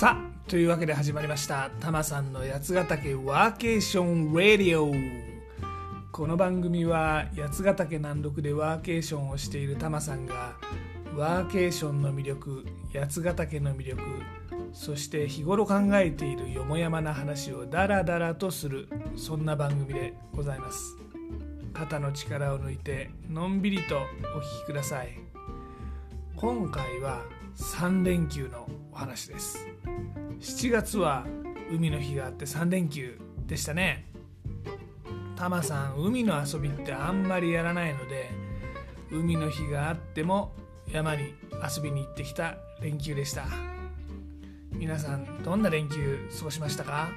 さあというわけで始まりました。タマさんの八ヶ岳ワーケーションラディオこの番組は八ヶ岳南麓でワーケーションをしているタマさんがワーケーションの魅力八ヶ岳の魅力そして日頃考えているよもやまな話をダラダラとするそんな番組でございます。肩の力を抜いてのんびりとお聞きください。今回は3連休の話です。7月は海の日があって3連休でしたね。タマさん海の遊びってあんまりやらないので海の日があっても山に遊びに行ってきた連休でした。皆さんどんな連休過ごしましたか？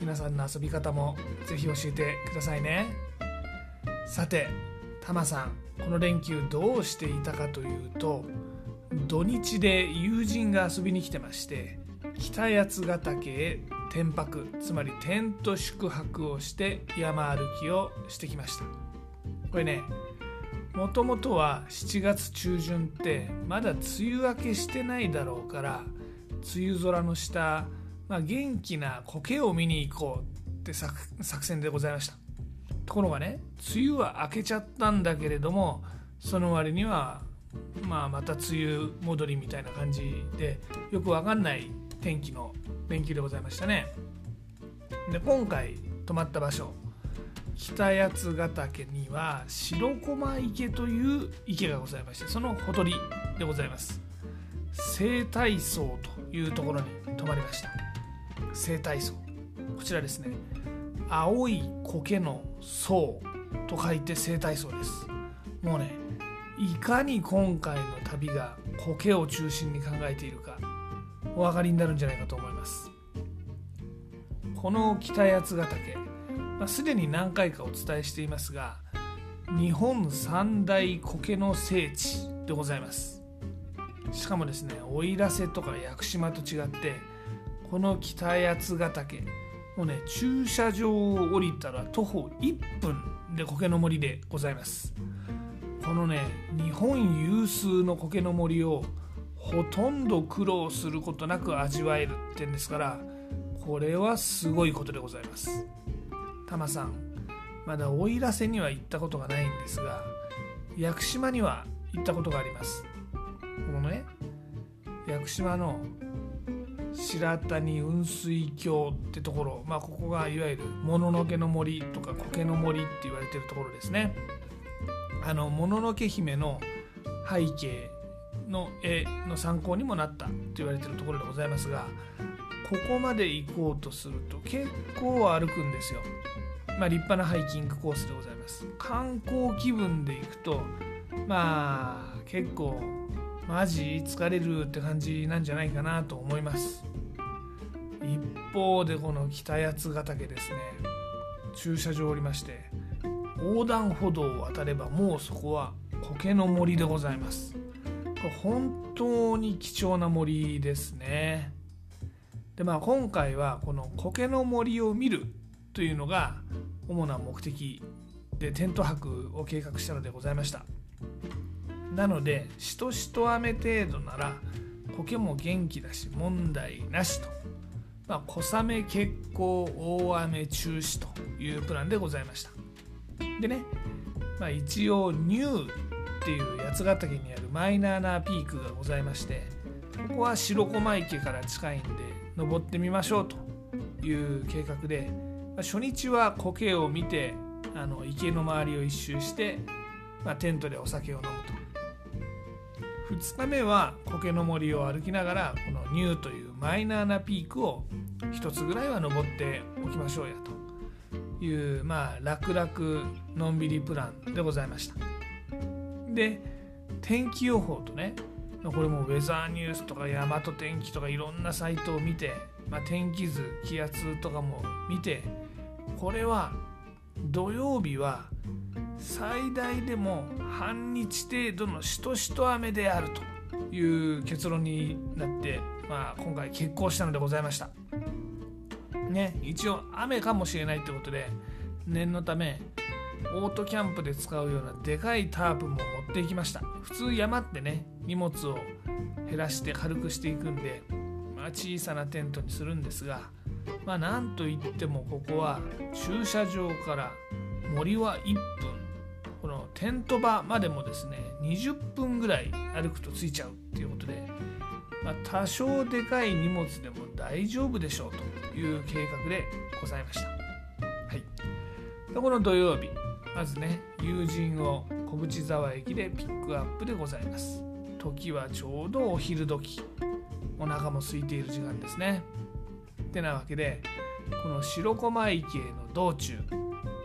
皆さんの遊び方もぜひ教えてくださいね。さてタマさんこの連休どうしていたかというと土日で友人が遊びに来てまして北八ヶ岳へ天泊つまりテント宿泊をして山歩きをしてきました。これねもともとは7月中旬ってまだ梅雨明けしてないだろうから梅雨空の下、まあ、元気な苔を見に行こうって作戦でございました。ところがね梅雨は明けちゃったんだけれどもその割には、まあ、また梅雨戻りみたいな感じでよくわかんない天気の連休でございましたね。で今回泊まった場所北八ヶ岳には白駒池という池がございましてそのほとりでございます。生体層というところに泊まりました。生体層こちらですね。青い苔の層と書いて生体層です。もうねいかに今回の旅が苔を中心に考えているかお分かりになるんじゃないかと思います。この北八ヶ岳、まあ、すでに何回かお伝えしていますが日本三大苔の聖地でございます。しかもですね奥入瀬とか屋久島と違ってこの北八ヶ岳もうね駐車場を降りたら徒歩1分で苔の森でございます。このね日本有数の苔の森をほとんど苦労することなく味わえるってんですからこれはすごいことでございます。タマさんまだ奥入瀬には行ったことがないんですが屋久島には行ったことがあります。このね屋久島の白谷雲水峡ってところ、まあ、ここがいわゆるもののけの森とか苔の森って言われてるところですね。あのもののけ姫の背景の絵の参考にもなったと言われてるところでございますがここまで行こうとすると結構歩くんですよ。まあ、立派なハイキングコースでございます。観光気分で行くとまあ結構マジ疲れるって感じなんじゃないかなと思います。一方でこの北八ヶ岳ですね駐車場おりまして横断歩道を渡ればもうそこは苔の森でございます。本当に貴重な森ですね。でまあ今回はこの苔の森を見るというのが主な目的でテント泊を計画したのでございました。なのでしとしと雨程度なら苔も元気だし問題なしと、まあ、小雨結構大雨中止というプランでございましたでね、まあ、一応ニューっていう八ヶ岳にあるマイナーなピークがございましてここは白駒池から近いんで登ってみましょうという計画でまあ初日は苔を見てあの池の周りを一周して、まあ、テントでお酒を飲むと。2日目は苔の森を歩きながらこのニューというマイナーなピークを1つぐらいは登っておきましょうやと。いうまあ楽々のんびりプランでございましたで天気予報とねこれもウェザーニュースとか大和天気とかいろんなサイトを見て、まあ、天気図気圧とかも見てこれは土曜日は最大でも半日程度のしとしと雨であるという結論になって、まあ、今回決行したのでございました。ね、一応雨かもしれないってことで念のためオートキャンプで使うようなでかいタープも持っていきました。普通山ってね荷物を減らして軽くしていくんでま小さなテントにするんですがまあなんといってもここは駐車場から森は1分。このテント場までもですね20分ぐらい歩くと着いちゃうっていうことで、まあ、多少でかい荷物でも大丈夫でしょうと。いう計画でございました。はい、でこの土曜日まずね友人を小淵沢駅でピックアップでございます。時はちょうどお昼時。お腹も空いている時間ですね。ってなわけでこの白駒池への道中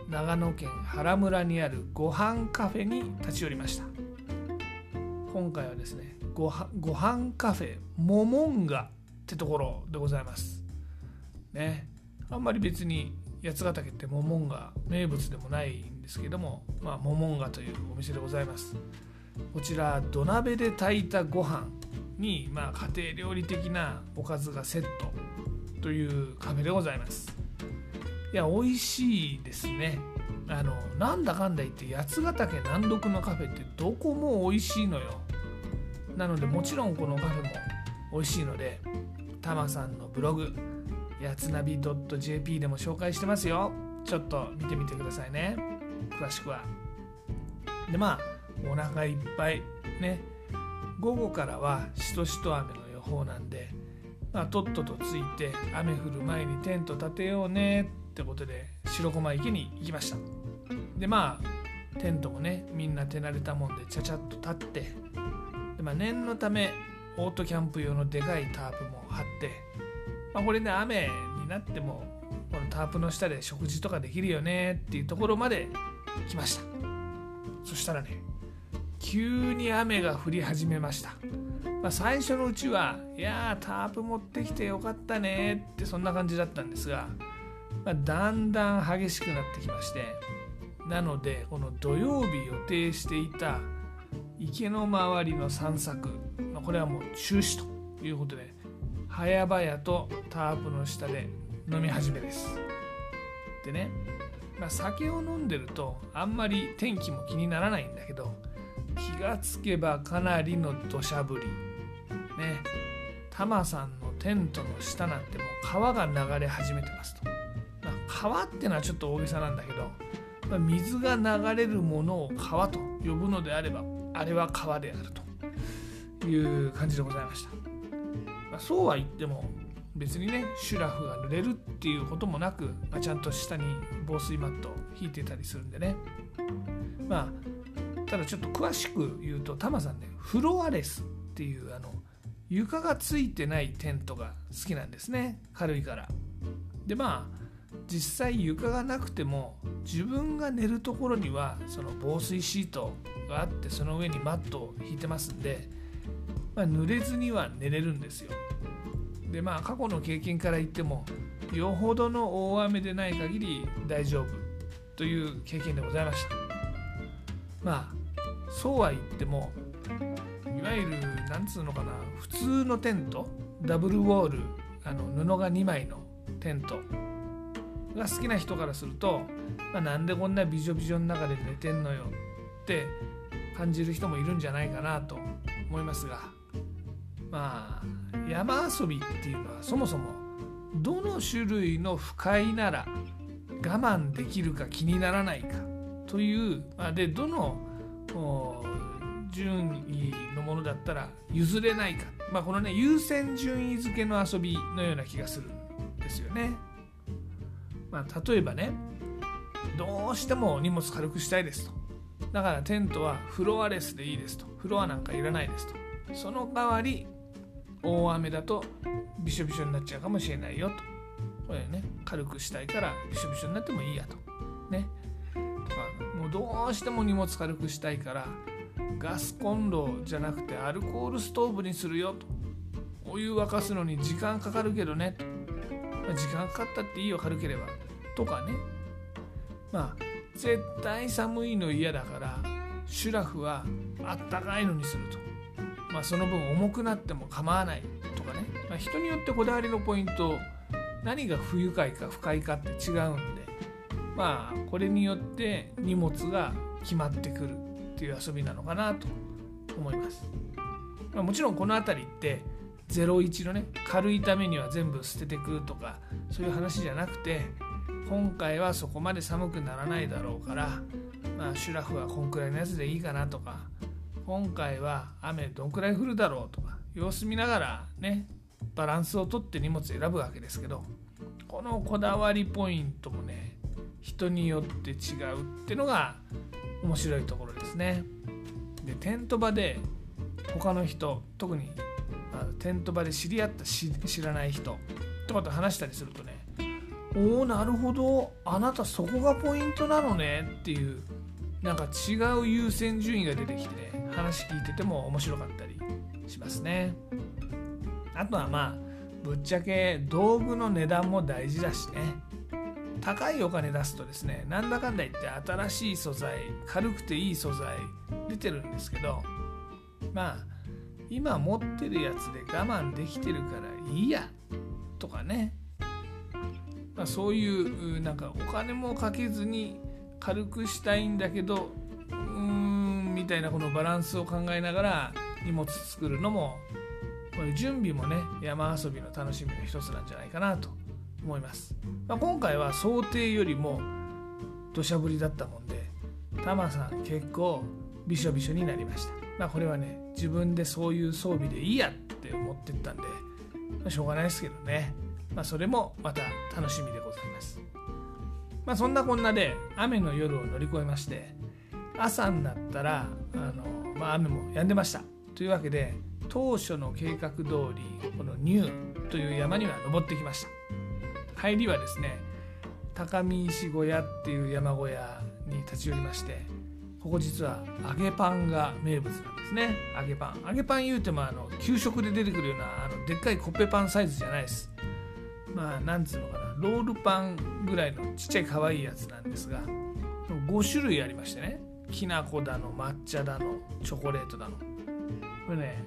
長野県原村にあるご飯カフェに立ち寄りました。今回はですねごはご飯カフェモモンガってところでございますね。あんまり別に八ヶ岳ってモモンガ名物でもないんですけども、まあ、モモンガというお店でございます。こちら土鍋で炊いたご飯に、まあ、家庭料理的なおかずがセットというカフェでございます。いや美味しいですね。あのなんだかんだ言って八ヶ岳南麓のカフェってどこも美味しいのよ。なのでもちろんこのカフェも美味しいのでタマさんのブログやつなび .jp でも紹介してますよ。ちょっと見てみてくださいね。詳しくは。でまあお腹いっぱい。ね。午後からはしとしと雨の予報なんで、まあ、とっとと着いて雨降る前にテント立てようね。ってことで白駒池に行きました。でまあテントもねみんな手慣れたもんでちゃちゃっと立って。で、まあ、念のためオートキャンプ用のでかいタープも張ってまあ、これね雨になってもこのタープの下で食事とかできるよねっていうところまで来ました。そしたらね急に雨が降り始めました、まあ、最初のうちはいやータープ持ってきてよかったねってそんな感じだったんですが、まあ、だんだん激しくなってきましてなのでこの土曜日予定していた池の周りの散策、まあ、これはもう中止ということで早々とタープの下で飲み始めです。でね、まあ、酒を飲んでるとあんまり天気も気にならないんだけど気がつけばかなりの土砂降り。ねタマさんのテントの下なんてもう川が流れ始めてますと、まあ、川ってのはちょっと大げさなんだけど、まあ、水が流れるものを川と呼ぶのであればあれは川であるという感じでございました。まあ、そうは言っても別にねシュラフが濡れるっていうこともなく、まあ、ちゃんと下に防水マットを引いてたりするんでね。まあただちょっと詳しく言うとタマさんねフロアレスっていうあの床がついてないテントが好きなんですね。軽いから。でまあ実際床がなくても自分が寝るところにはその防水シートがあってその上にマットを引いてますんでまあ、濡れずには寝れるんですよ。でまあ過去の経験から言ってもよほどの大雨でない限り大丈夫という経験でございました。まあそうは言ってもいわゆるなんつうのかな普通のテントダブルウォールあの布が2枚のテントが好きな人からすると、まあ、なんでこんなビジョビジョの中で寝てんのよって感じる人もいるんじゃないかなと思いますがまあ山遊びっていうのはそもそもどの種類の不快なら我慢できるか気にならないかというでどの順位のものだったら譲れないか、まあ、このね優先順位付けの遊びのような気がするんですよね。まあ、例えばねどうしても荷物軽くしたいですと。だからテントはフロアレスでいいですと。フロアなんかいらないですと。その代わり大雨だとびしょびしょになっちゃうかもしれないよと。これね軽くしたいからびしょびしょになってもいいやと。ね。とかもうどうしても荷物軽くしたいからガスコンロじゃなくてアルコールストーブにするよと。お湯沸かすのに時間かかるけどねと、まあ、時間かかったっていいよ軽ければ。とかね。まあ絶対寒いの嫌だからシュラフはあったかいのにすると。まあ、その分重くなっても構わないとかね、まあ、人によってこだわりのポイント何が不愉快か不快かって違うんで。まあこれによって荷物が決まってくるっていう遊びなのかなと思います、まあ、もちろんこの辺りって01のね軽いためには全部捨ててくとかそういう話じゃなくて今回はそこまで寒くならないだろうからまあシュラフはこんくらいのやつでいいかなとか今回は雨どんくらい降るだろうとか様子見ながらねバランスをとって荷物選ぶわけですけどこのこだわりポイントもね人によって違うってのが面白いところですね。でテント場で他の人特にテント場で知り合った知らない人とかと話したりするとねおおなるほどあなたそこがポイントなのねっていうなんか違う優先順位が出てきてね話聞いてても面白かったりしますね。あとはまあぶっちゃけ道具の値段も大事だしね。高いお金出すとですねなんだかんだ言って新しい素材軽くていい素材出てるんですけどまあ今持ってるやつで我慢できてるからいいやとかね、まあ、そういうなんかお金もかけずに軽くしたいんだけどみたいなこのバランスを考えながら荷物作るのもこれ準備もね山遊びの楽しみの一つなんじゃないかなと思います、まあ、今回は想定よりも土砂降りだったもんでタマさん結構びしょびしょになりました。まあこれはね自分でそういう装備でいいやって思ってったんで、まあ、しょうがないですけどね。まあそれもまた楽しみでございます。まあそんなこんなで雨の夜を乗り越えまして朝になったらあの、まあ、雨も止んでました。というわけで当初の計画通りこのニューという山には登ってきました。入りはですね高見石小屋っていう山小屋に立ち寄りましてここ実は揚げパンが名物なんですね。揚げパン。揚げパン言うてもあの給食で出てくるようなあのでっかいコッペパンサイズじゃないです。まあなんつうのかな。ロールパンぐらいのちっちゃい可愛いやつなんですが5種類ありましてね。きな粉だの抹茶だのチョコレートだの。これね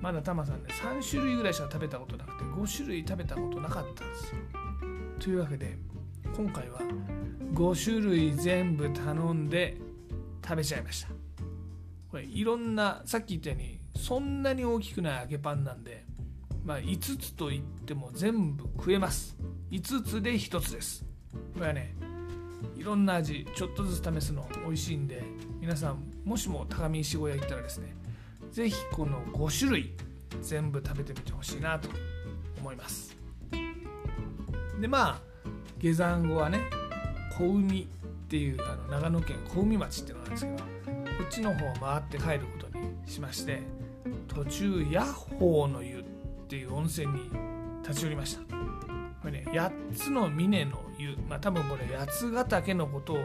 まだタマさんね3種類ぐらいしか食べたことなくて5種類食べたことなかったんですよ。というわけで今回は5種類全部頼んで食べちゃいました。これいろんなさっき言ったようにそんなに大きくない揚げパンなんでまあ5つと言っても全部食えます。5つで1つです。これはねろんな味ちょっとずつ試すの美味しいんで皆さんもしも高見石小屋行ったらですね是非この5種類全部食べてみてほしいなと思います。でまあ下山後はね小海っていうあの長野県小海町っていうのがあるんですけどこっちの方を回って帰ることにしまして途中ヤッホーの湯っていう温泉に立ち寄りました。これね8つの峰の湯まあ多分これ八ヶ岳のことを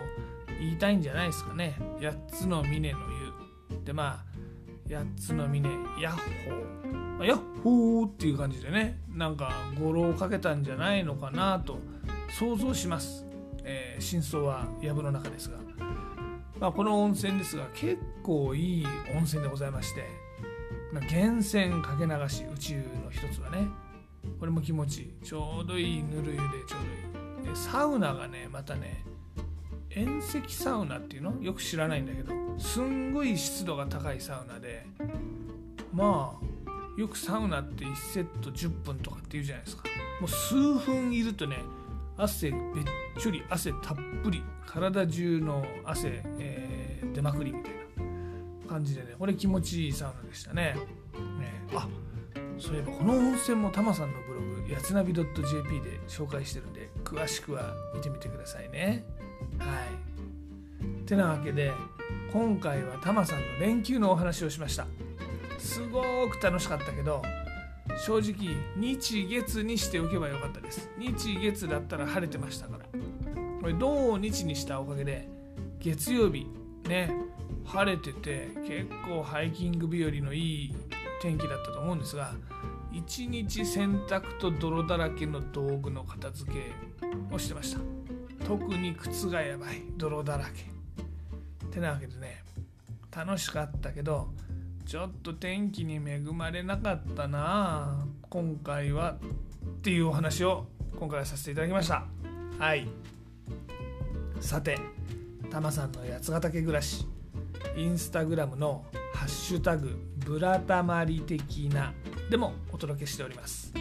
言いたいんじゃないですかね。8つの峰の湯。でまあ8つの峰ヤッホー、まあ、ヤッホーっていう感じでねなんか語呂をかけたんじゃないのかなと想像します。えー、真相は藪の中ですが、まあ、この温泉ですが結構いい温泉でございまして、源泉かけ流し宇宙の一つはね。これも気持ちいい。ちょうどいいぬる湯でちょうどいい。でサウナがねまたね遠赤サウナっていうの？よく知らないんだけど。すんごい湿度が高いサウナでまあよくサウナって1セット10分とかって言うじゃないですか。もう数分いるとね汗べっちょり汗たっぷり体中の汗、えー、出まくりみたいな感じでねこれ気持ちいいサウナでしたね。ね。あそういえばこの温泉もタマさんのブログやつなび .jp で紹介してるんで詳しくは見てみてくださいね。はい。てなわけで今回はタマさんの連休のお話をしました。すごく楽しかったけど正直日月にしておけばよかったです。日月だったら晴れてましたから。これ土日にしたおかげで月曜日ね晴れてて結構ハイキング日和のいい天気だったと思うんですが一日洗濯と泥だらけの道具の片付けをしてました。特に靴がやばい泥だらけ。てなわけでね楽しかったけどちょっと天気に恵まれなかったな今回はっていうお話を今回はさせていただきました。はい。さてタマさんの八ヶ岳暮らし。インスタグラムの「ハッシュタグブラタマリ的な」でもお届けしております。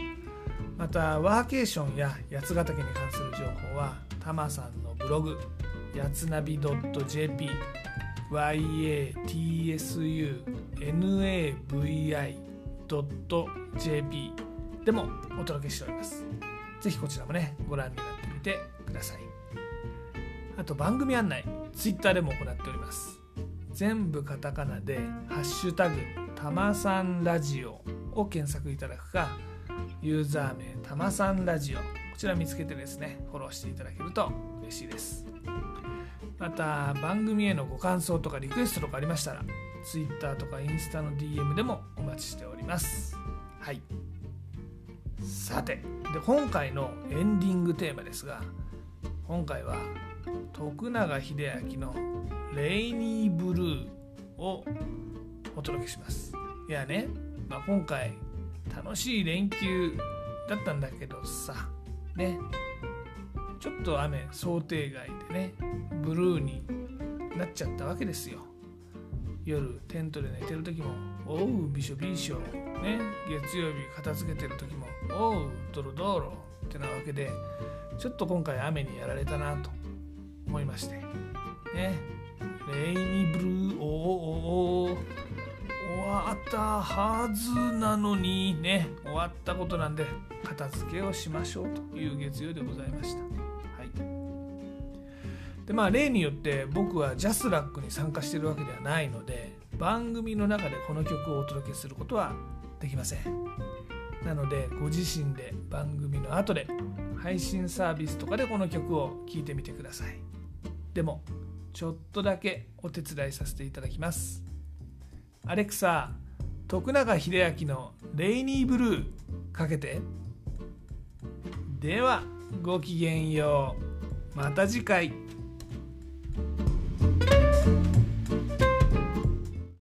またワーケーションや八ヶ岳に関する情報はタマさんのブログやつなび .jp yatsunavi.jp でもお届けしております。ぜひこちらもねご覧になってみてください。あと番組案内ツイッターでも行っております。全部カタカナで「ハッシュタグたまさんラジオ」を検索いただくかユーザー名たまさんラジオこちら見つけてですねフォローしていただけると嬉しいです。また番組へのご感想とかリクエストとかありましたら Twitter とかインスタの DM でもお待ちしております。はい。さてで今回のエンディングテーマですが今回は徳永英明の「レイニーブルー」をお届けします。いやね、まあ、今回楽しい連休だったんだけどさね。ちょっと雨想定外でねブルーになっちゃったわけですよ。夜テントで寝てる時も「おうびしょびしょ」ね。月曜日片付けてる時も「おうドロドロ」ってなわけでちょっと今回雨にやられたなと。思いまして。ね。レイニブルーおおお終わったはずなのにね終わったことなんで片付けをしましょうという月曜でございましたはいでまあ例によって僕はジャスラックに参加してるわけではないので番組の中でこの曲をお届けすることはできませんなのでご自身で番組の後で配信サービスとかでこの曲を聴いてみてくださいでもちょっとだけお手伝いさせていただきます。アレクサ徳永英明の「レイニーブルー」かけて。ではごきげんよう。また次回。